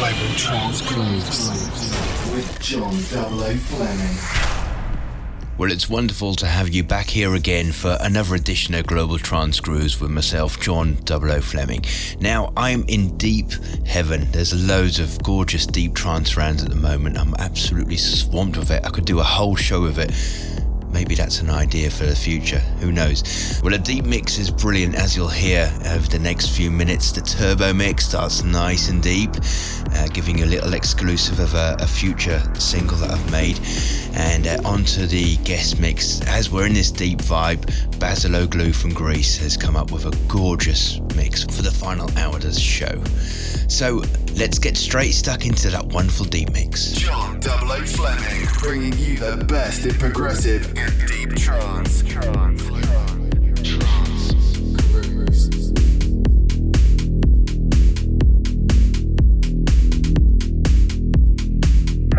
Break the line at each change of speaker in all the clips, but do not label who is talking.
Global Trance Grooves with John 00 Fleming.
Well, it's wonderful to have you back here again for another edition of Global Trance Grooves with myself, John 00 Fleming. Now, I'm in deep heaven. There's loads of gorgeous deep trance rounds at the moment. I'm absolutely swamped with it. I could do a whole show of it maybe that's an idea for the future. Who knows? Well, a deep mix is brilliant, as you'll hear over the next few minutes. The turbo mix starts nice and deep, uh, giving you a little exclusive of a, a future single that I've made. And uh, onto the guest mix. As we're in this deep vibe, Basil O'Glue from Greece has come up with a gorgeous mix for the final hour of the show. So let's get straight stuck into that wonderful deep mix.
John Double O Fleming, bringing you the best in progressive and deep trance. trance.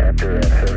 After that,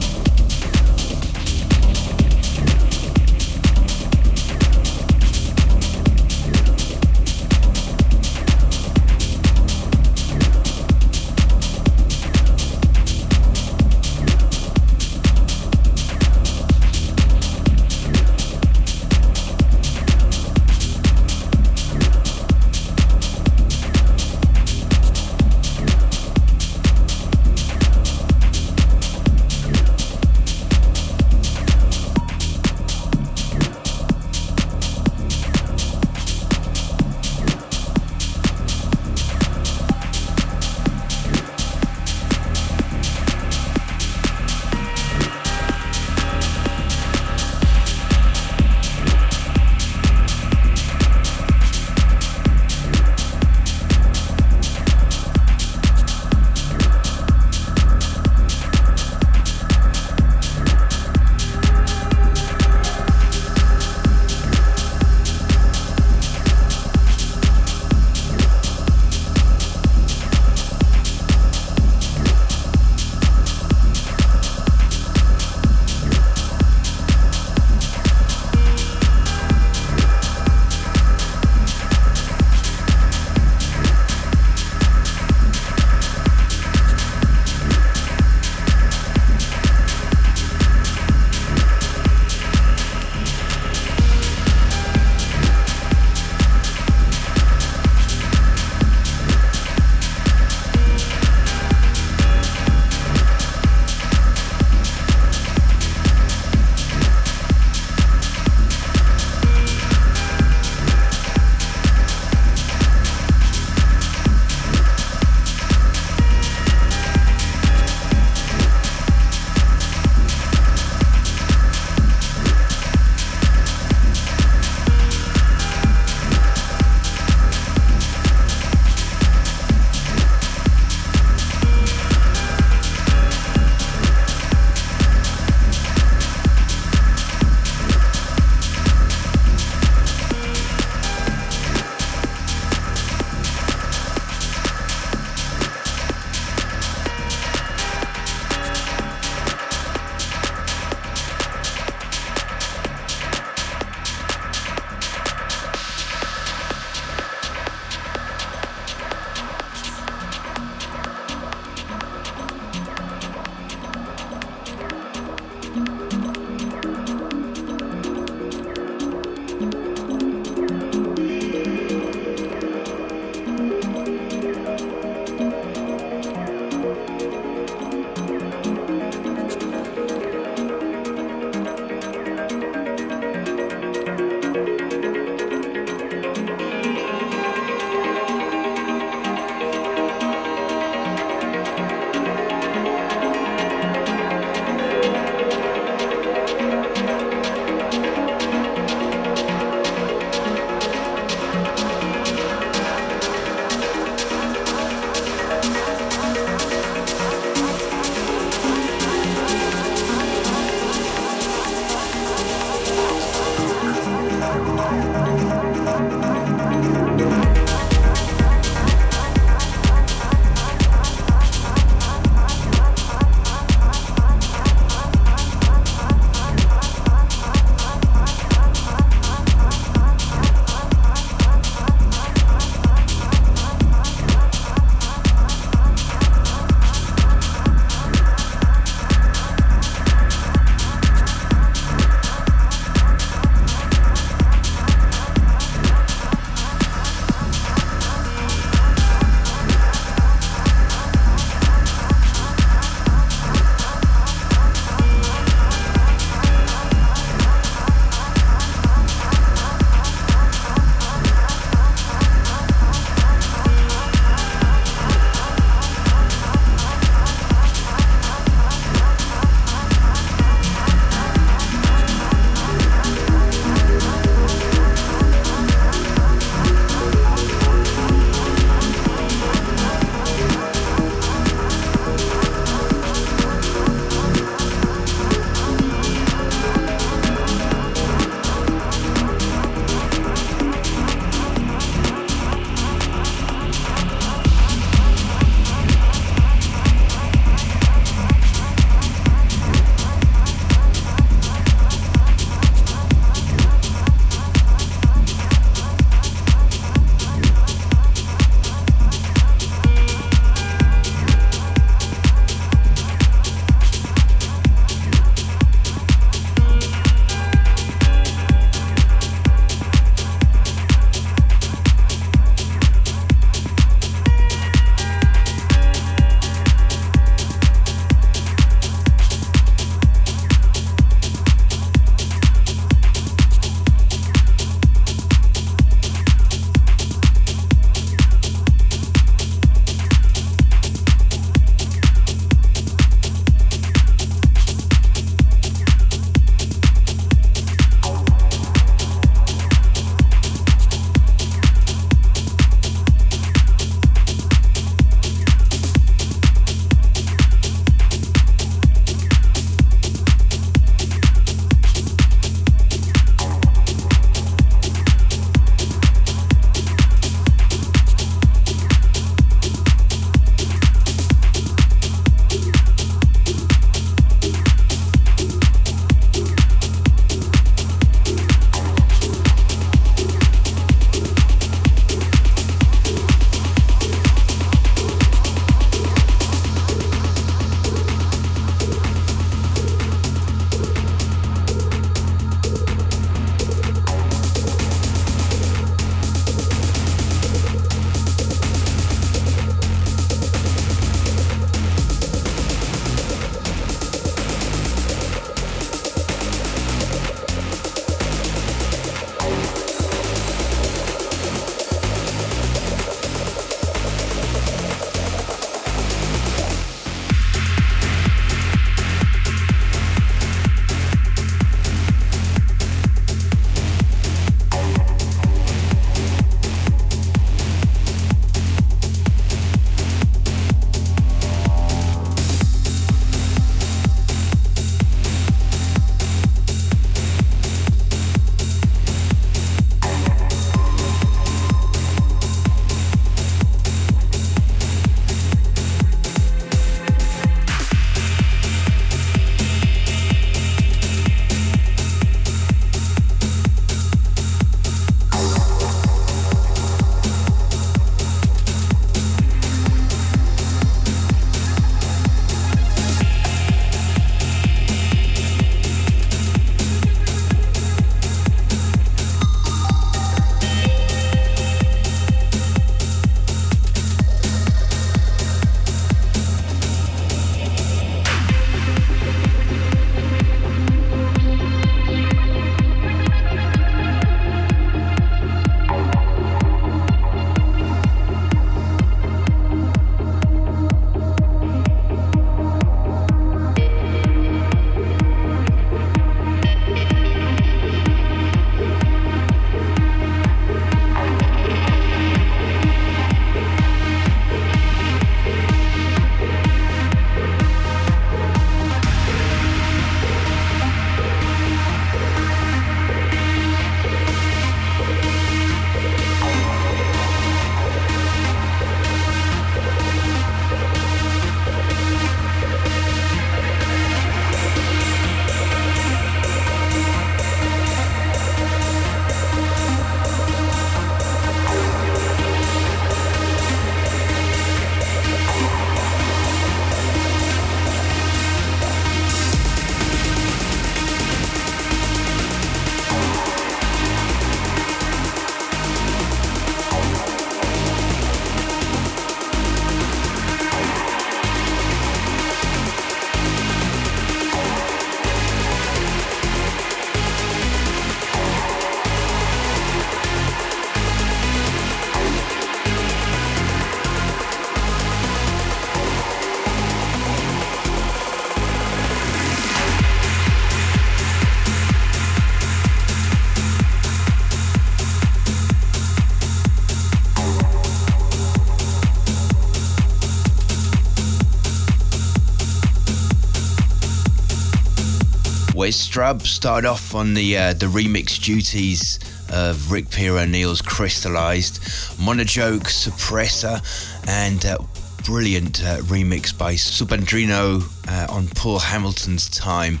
Wes Strub started off on the uh, the remix duties of Rick Pier O'Neil's Crystallized, Monojoke, Suppressor, and uh, brilliant uh, remix by Subandrino uh, on Paul Hamilton's Time.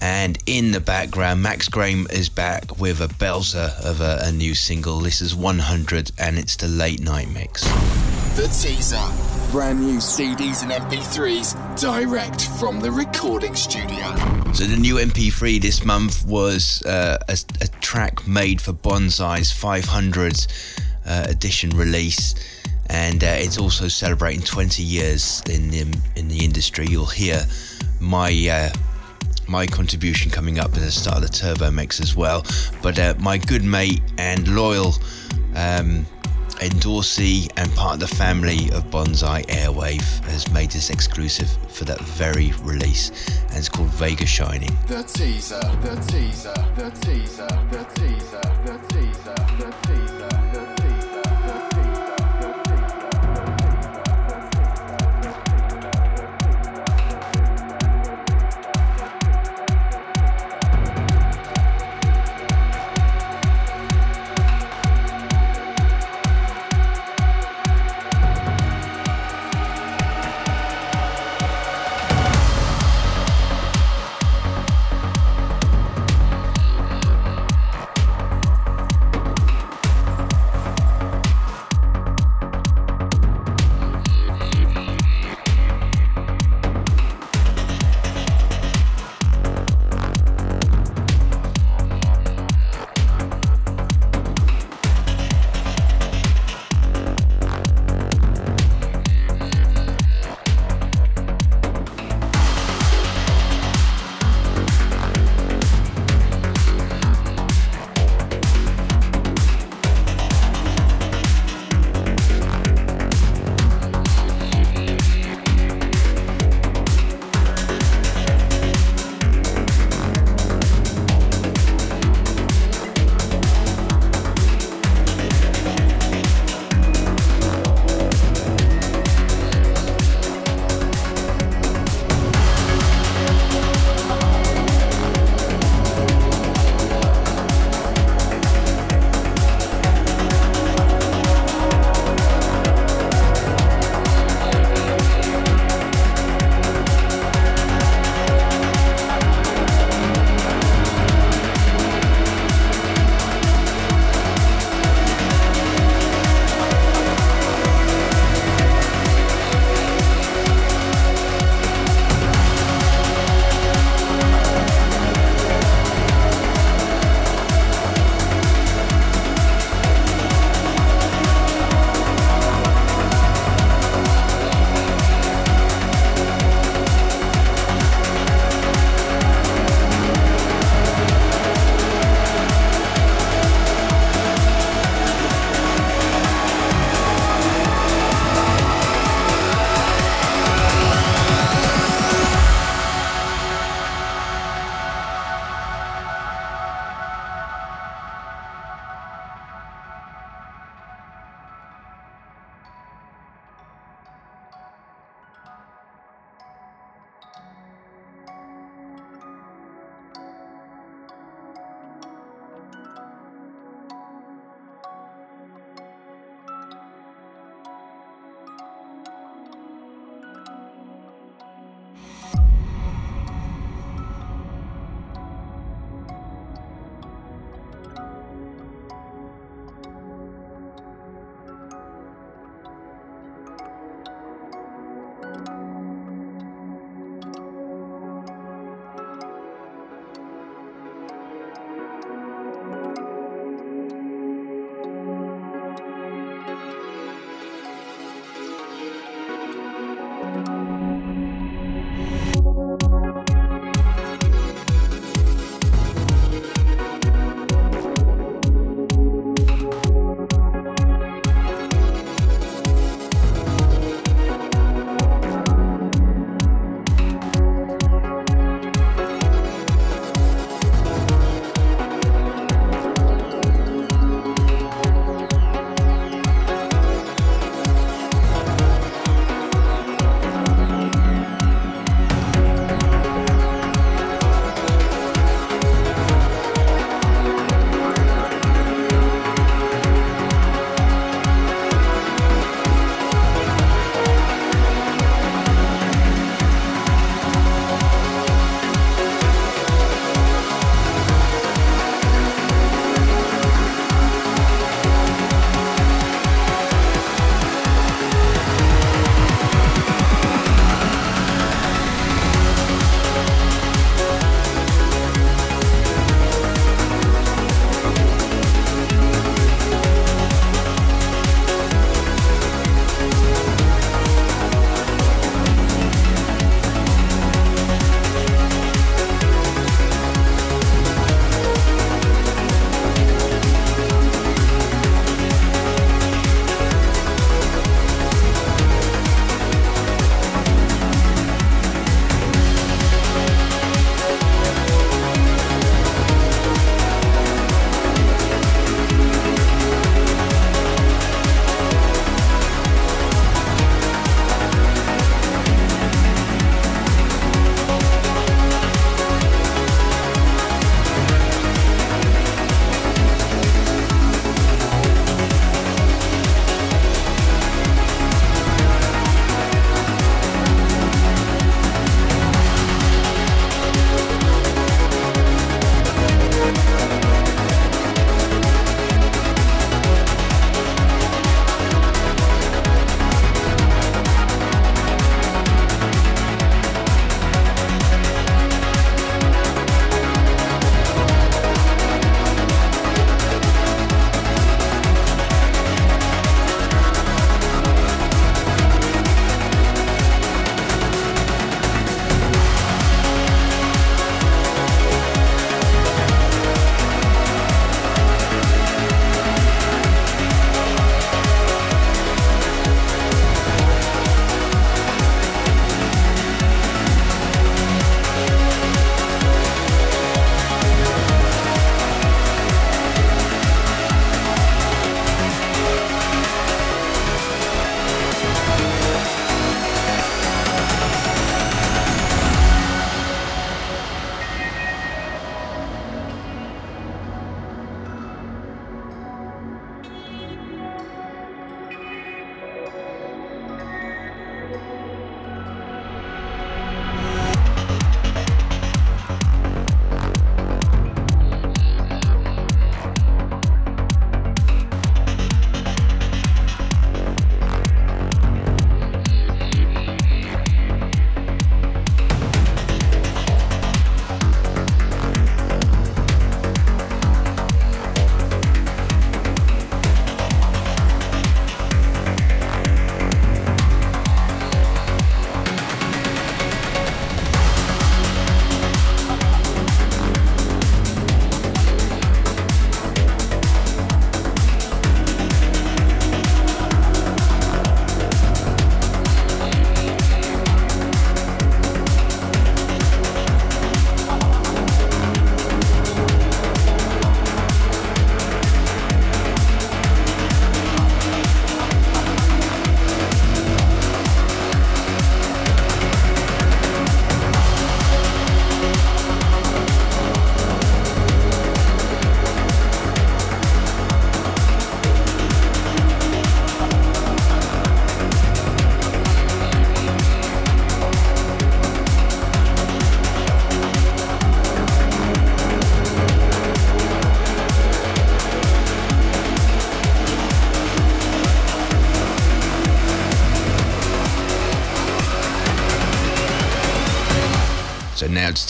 And in the background, Max Graham is back with a belter of a, a new single. This is 100 and it's the late night mix.
The teaser. Brand new CDs and MP3s direct from the recording studio.
So, the new MP3 this month was uh, a, a, track made for Bonzai's 500 uh, edition release. And uh, it's also celebrating 20 years in the, in the industry. You'll hear my uh, my contribution coming up at the start of the Turbo Mix as well. But uh, my good mate and loyal um, endorsee and part of the family of Bonzai Airwave has made this exclusive for that very release, and it's called Vega Shining.
The teaser, the teaser, the teaser, the teaser,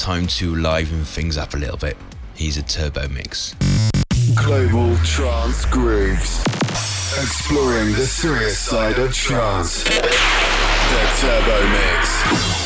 time to liven things up a little bit. He's a turbo mix.
Global Trance Grooves. Exploring the serious side of trance. The Turbo Mix.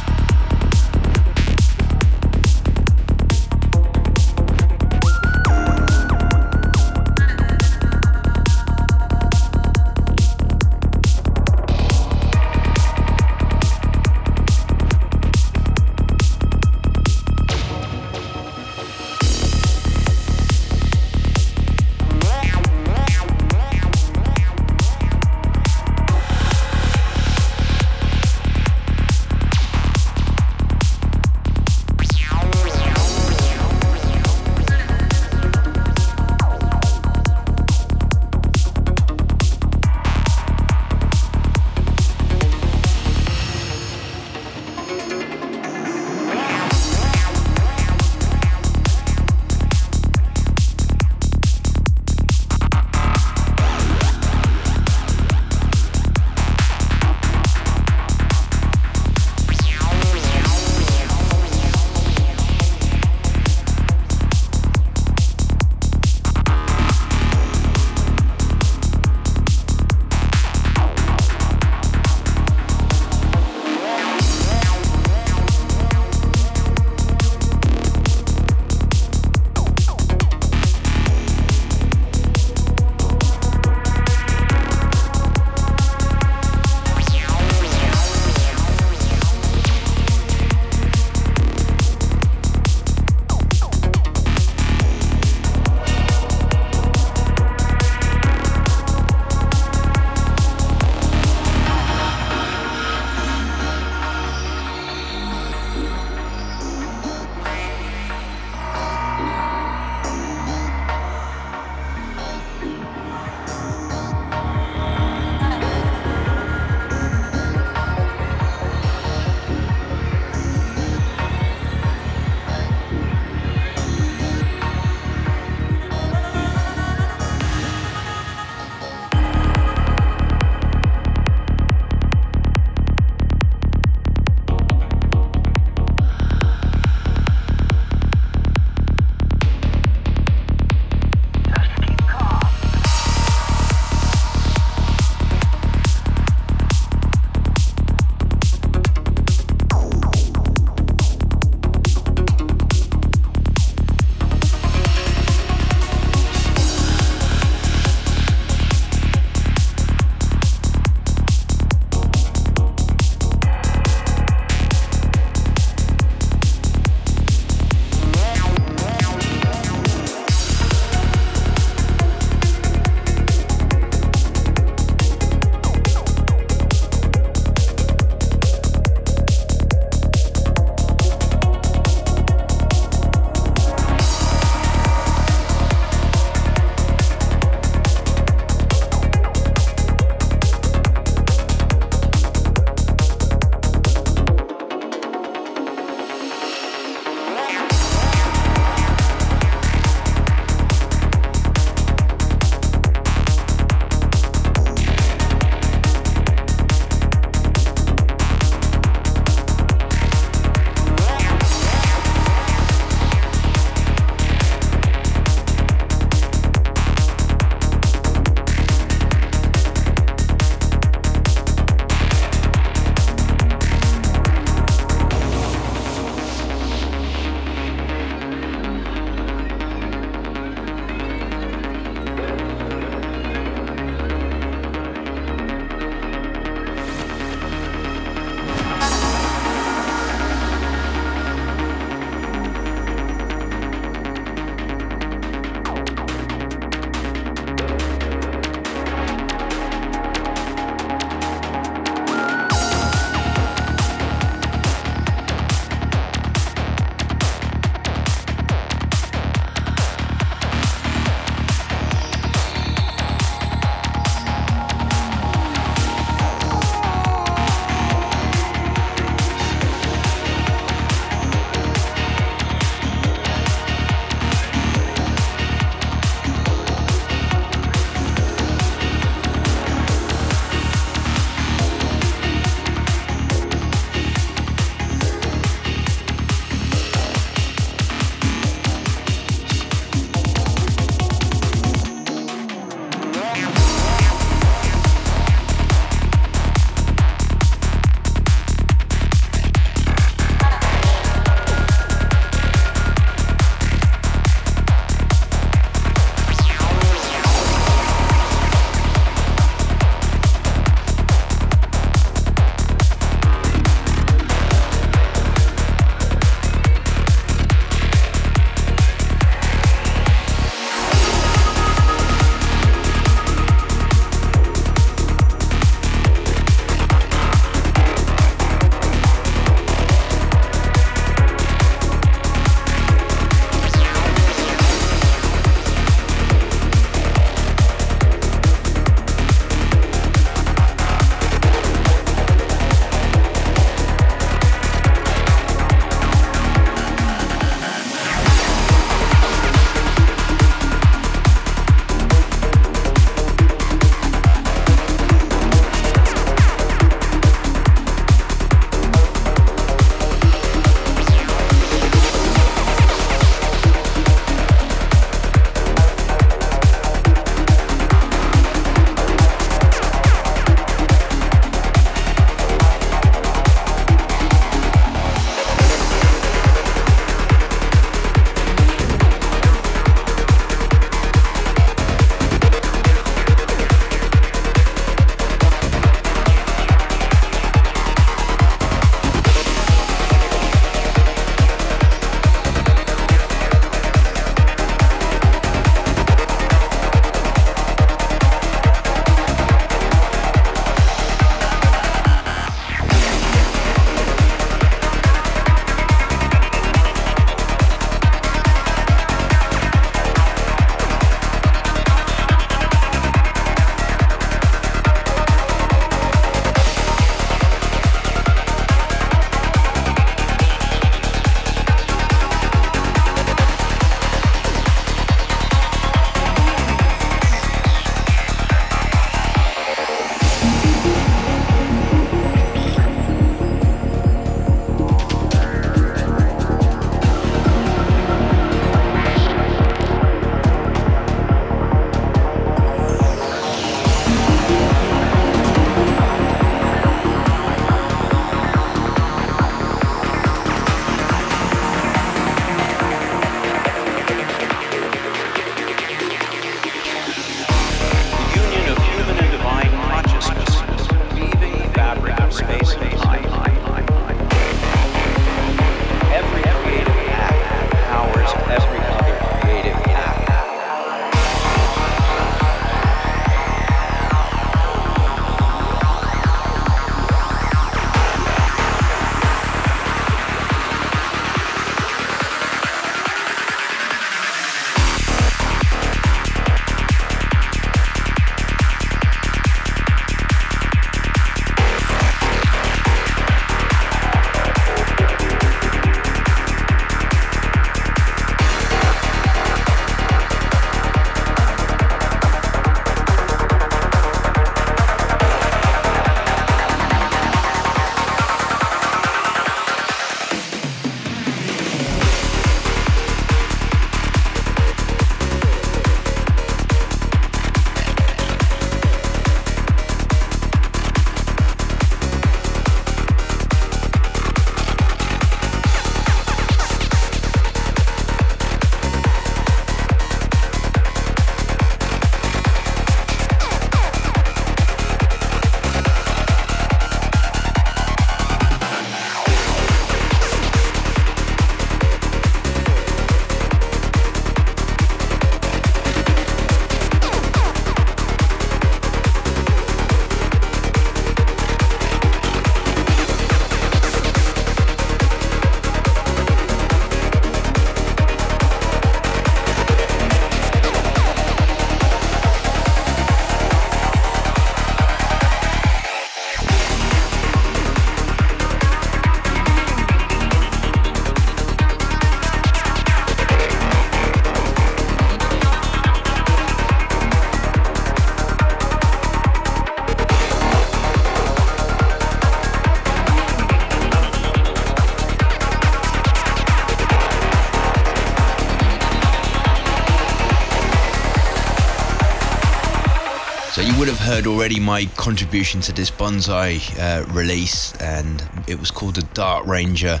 Would have heard already my contribution to this Bonzai uh, release, and it was called the Dark Ranger.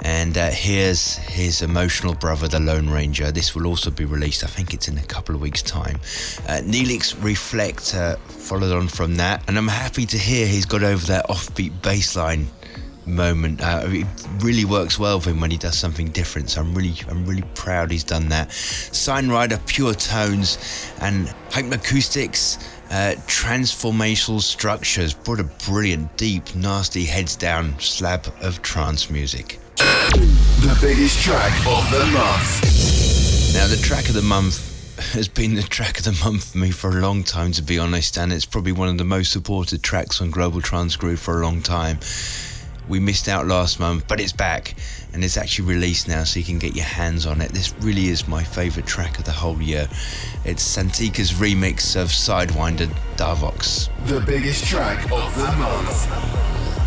And uh, here's his emotional brother, the Lone Ranger. This will also be released, I think it's in a couple of weeks' time. Uh, Neelix Reflect uh, followed on from that, and I'm happy to hear he's got over that offbeat bass line moment. Uh, it really works well for him when he does something different. So I'm really, I'm really proud he's done that. Sign Rider, Pure Tones, and Hypnoacoustics. Uh, transformational structures brought a brilliant, deep, nasty, heads down slab of trance music.
The biggest track of the month.
Now, the track of the month has been the track of the month for me for a long time, to be honest, and it's probably one of the most supported tracks on Global Trance Groove for a long time. We missed out last month, but it's back and it's actually released now so you can get your hands on it. This really is my favourite track of the whole year. It's Santika's remix of Sidewinder Darvox.
The biggest track of the month.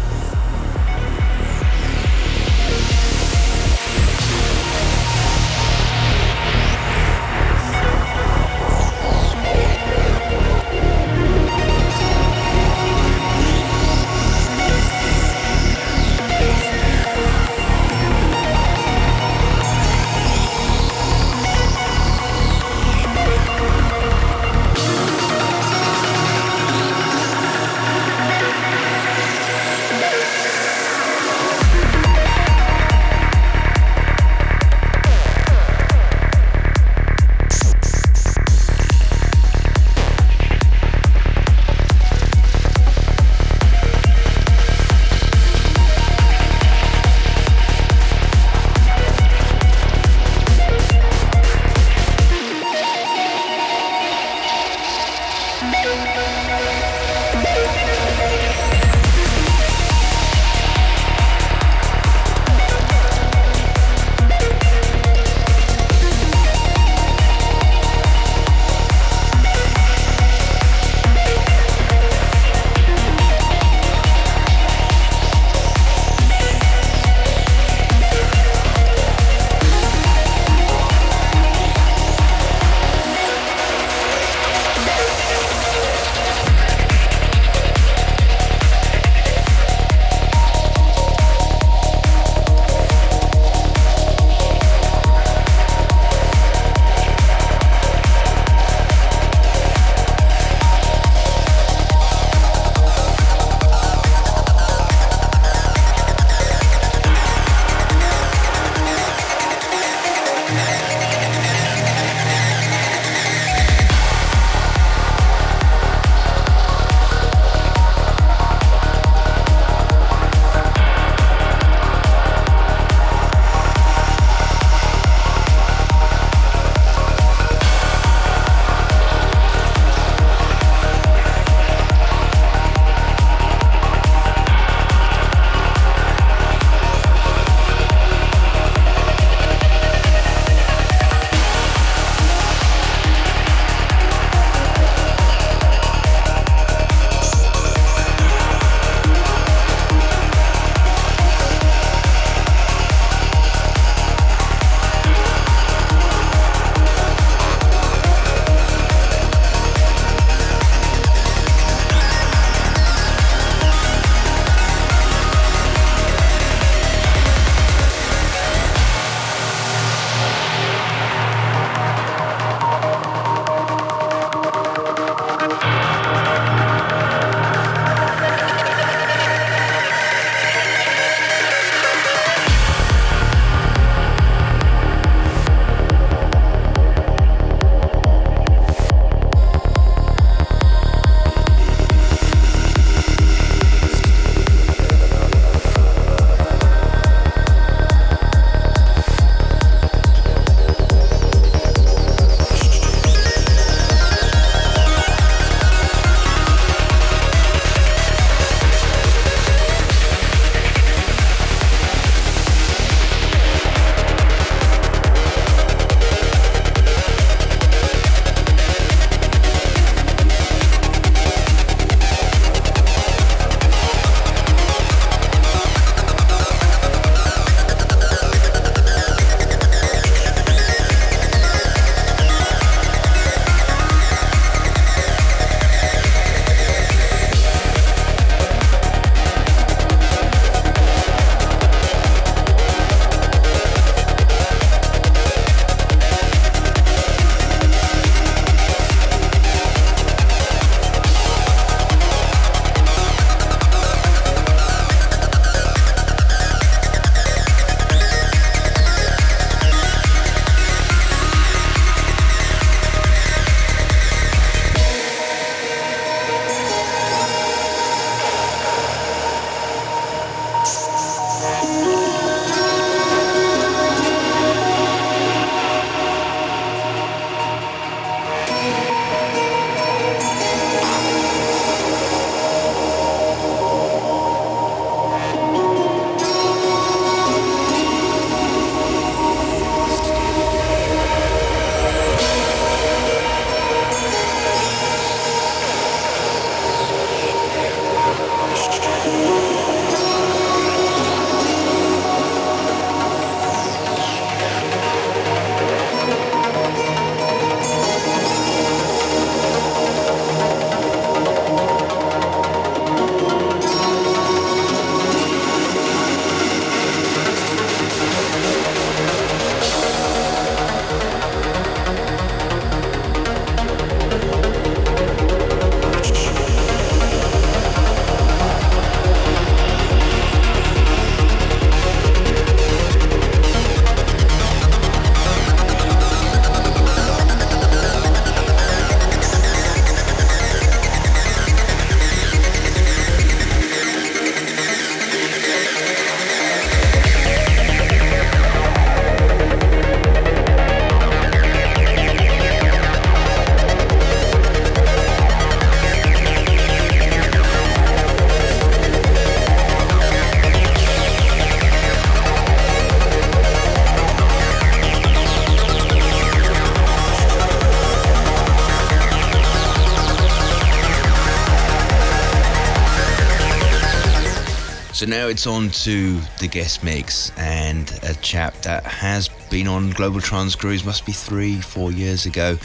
So now it's on to the guest mix and a chap that has been on Global Trance Grooves, must be three, four years ago.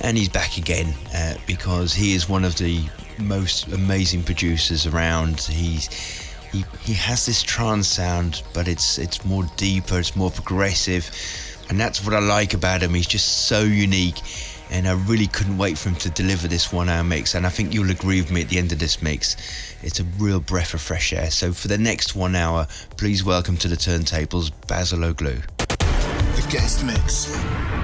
And he's back again uh, because he is one of the most amazing producers around. He's he, he has this trance sound, but it's it's more deeper, it's more progressive, and that's what I like about him. He's just so unique and I really couldn't wait for him to deliver this one hour mix. And I think you'll agree with me at the end of this mix. It's a real breath of fresh air. So for the next one hour, please welcome to the turntables Basil O'Glue.
The guest mix.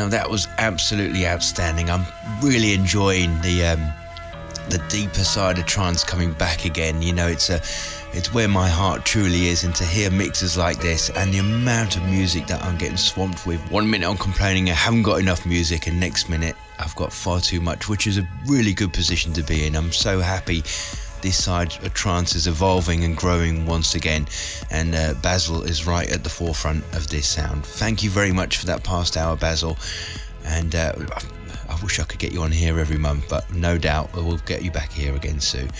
Now that was absolutely outstanding. I'm really enjoying the um, the deeper side of trance coming back again. You know, it's a it's where my heart truly is, and to hear mixes like this and the amount of music that I'm getting swamped with. One minute I'm complaining I haven't got enough music, and next minute I've got far too much, which is a really good position to be in. I'm so happy this side of trance is evolving and growing once again, and uh, Basil is right at the forefront of this sound. Thank you very much for that past hour, Basil, and uh, I wish I could get you on here every month, but no doubt we'll get you back here again soon.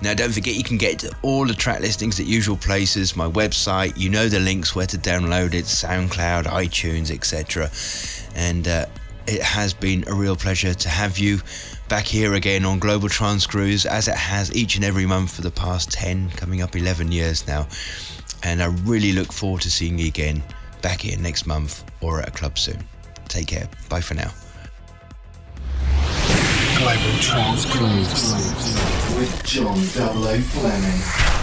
Now, don't forget you can get all the track listings at usual places, my website, you know the links where to download it, SoundCloud, iTunes, etc. And uh, it has been a real pleasure to have you back here again on Global Grooves as it has each and every month for the past 10, coming up 11 years now. And I really look forward to seeing you again back here next month or at a club soon. Take care. Bye for now.
Global Trance Grooves with John 00 Fleming.